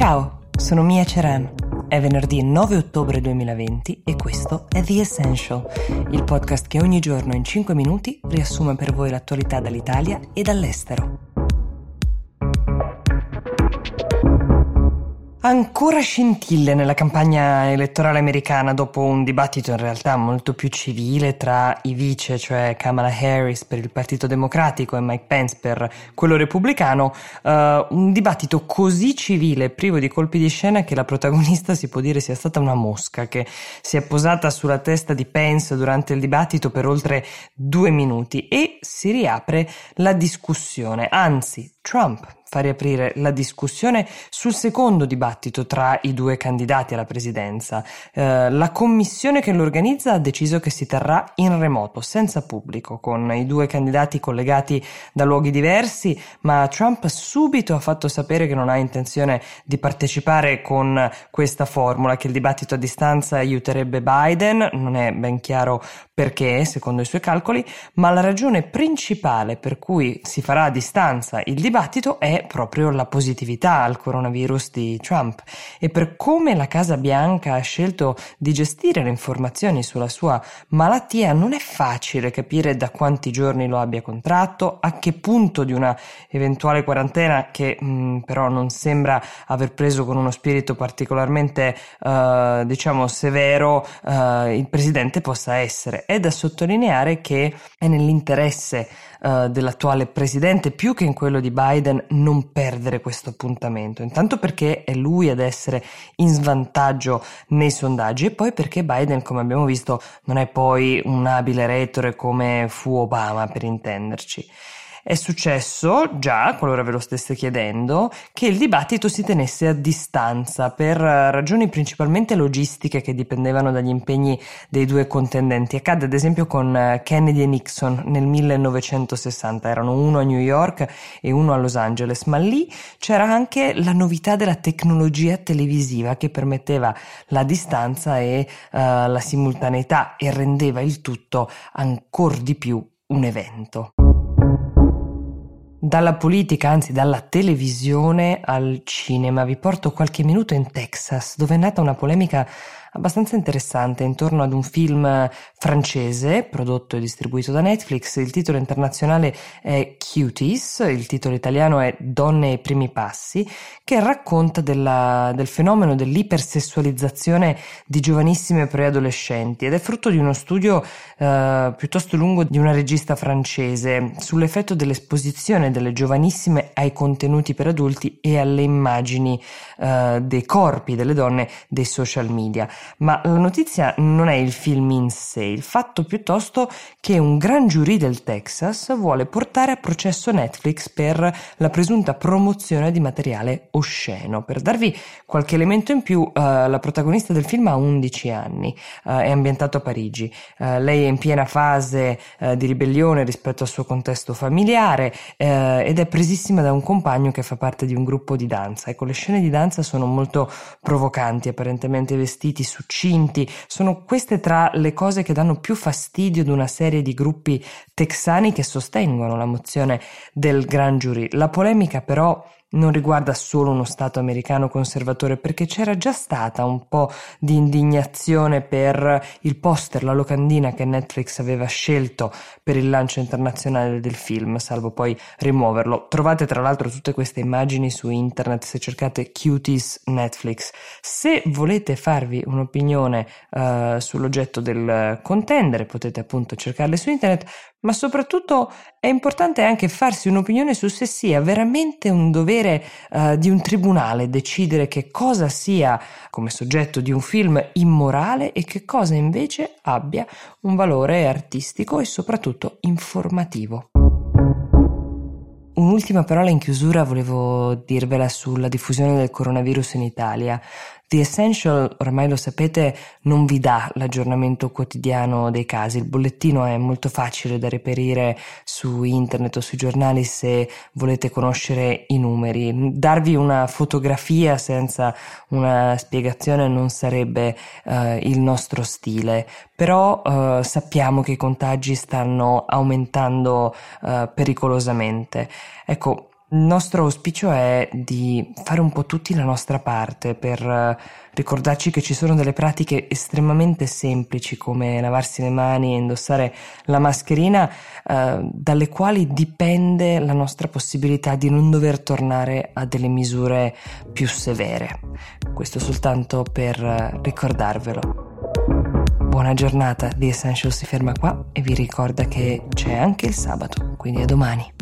Ciao, sono Mia Ceran. È venerdì 9 ottobre 2020 e questo è The Essential, il podcast che ogni giorno in 5 minuti riassume per voi l'attualità dall'Italia e dall'estero. Ancora scintille nella campagna elettorale americana dopo un dibattito in realtà molto più civile tra i vice, cioè Kamala Harris per il Partito Democratico e Mike Pence per quello repubblicano, uh, un dibattito così civile, privo di colpi di scena che la protagonista si può dire sia stata una mosca che si è posata sulla testa di Pence durante il dibattito per oltre due minuti e si riapre la discussione, anzi Trump fa riaprire la discussione sul secondo dibattito tra i due candidati alla presidenza. Eh, la commissione che lo organizza ha deciso che si terrà in remoto, senza pubblico, con i due candidati collegati da luoghi diversi, ma Trump subito ha fatto sapere che non ha intenzione di partecipare con questa formula, che il dibattito a distanza aiuterebbe Biden, non è ben chiaro perché, secondo i suoi calcoli, ma la ragione principale per cui si farà a distanza il dibattito è proprio la positività al coronavirus di Trump e per come la Casa Bianca ha scelto di gestire le informazioni sulla sua malattia non è facile capire da quanti giorni lo abbia contratto, a che punto di una eventuale quarantena che mh, mm, però non sembra aver preso con uno spirito particolarmente uh, diciamo severo uh, il presidente possa essere. È da sottolineare che è nell'interesse uh, dell'attuale presidente più che in quello di Biden non perdere questo appuntamento. Intanto perché è lui ad essere in svantaggio nei sondaggi e poi perché Biden, come abbiamo visto, non è poi un abile retore come fu Obama per intenderci. È successo già, qualora ve lo stesse chiedendo, che il dibattito si tenesse a distanza per ragioni principalmente logistiche che dipendevano dagli impegni dei due contendenti. Accadde ad esempio con eh, Kennedy e Nixon nel 1960, erano uno a New York e uno a Los Angeles, ma lì c'era anche la novità della tecnologia televisiva che permetteva la distanza e uh, la simultaneità e rendeva il tutto ancora di più un evento. Dalla politica, anzi dalla televisione al cinema, vi porto qualche minuto in Texas, dove è nata una polemica abbastanza interessante intorno ad un film francese prodotto e distribuito da Netflix. Il titolo internazionale è Cuties, il titolo italiano è Donne ai primi passi, che racconta della, del fenomeno dell'ipersessualizzazione di giovanissime preadolescenti ed è frutto di uno studio eh, piuttosto lungo di una regista francese sull'effetto dell'esposizione delle giovanissime ai contenuti per adulti e alle immagini eh, dei corpi delle donne dei social media ma la notizia non è il film in sé, il fatto piuttosto che un gran giurì del Texas vuole portare a processo Netflix per la presunta promozione di materiale osceno. Per darvi qualche elemento in più, uh, la protagonista del film ha 11 anni, uh, è ambientato a Parigi, uh, lei è in piena fase di ribellione rispetto al suo contesto familiare ed è presissima da un compagno che fa parte di un gruppo di danza. Ecco, le scene di danza sono molto provocanti, apparentemente vestiti succinti, sono queste tra le cose che danno più fastidio ad una serie di gruppi texani che sostengono la mozione del Gran Jury. La polemica però non riguarda solo uno Stato americano conservatore, perché c'era già stata un po' di indignazione per il poster, la locandina che Netflix aveva scelto per il lancio internazionale del film, salvo poi rimuoverlo. Trovate tra l'altro tutte queste immagini su internet se cercate Cuties Netflix. Se volete farvi un'opinione uh, sull'oggetto del contendere, potete appunto cercarle su internet, ma soprattutto è importante anche farsi un'opinione su se sia veramente un dovere uh, di un tribunale decidere che cosa sia come soggetto di un film immorale e che cosa invece abbia un valore artistico e soprattutto informativo. Un'ultima parola in chiusura volevo dirvela sulla diffusione del coronavirus in Italia. The Essential, ormai lo sapete, non vi dà l'aggiornamento quotidiano dei casi. Il bollettino è molto facile da reperire su internet o sui giornali se volete conoscere i numeri. Darvi una fotografia senza una spiegazione non sarebbe uh, il nostro stile, però uh, sappiamo che i contagi stanno aumentando uh, pericolosamente. Ecco, Il nostro auspicio è di fare un po' tutti la nostra parte per eh, ricordarci che ci sono delle pratiche estremamente semplici come lavarsi le mani e indossare la mascherina eh, dalle quali dipende la nostra possibilità di non dover tornare a delle misure più severe. Questo soltanto per eh, ricordarvelo. Buona giornata, The Essential si ferma qua e vi ricorda che c'è anche il sabato, quindi a domani.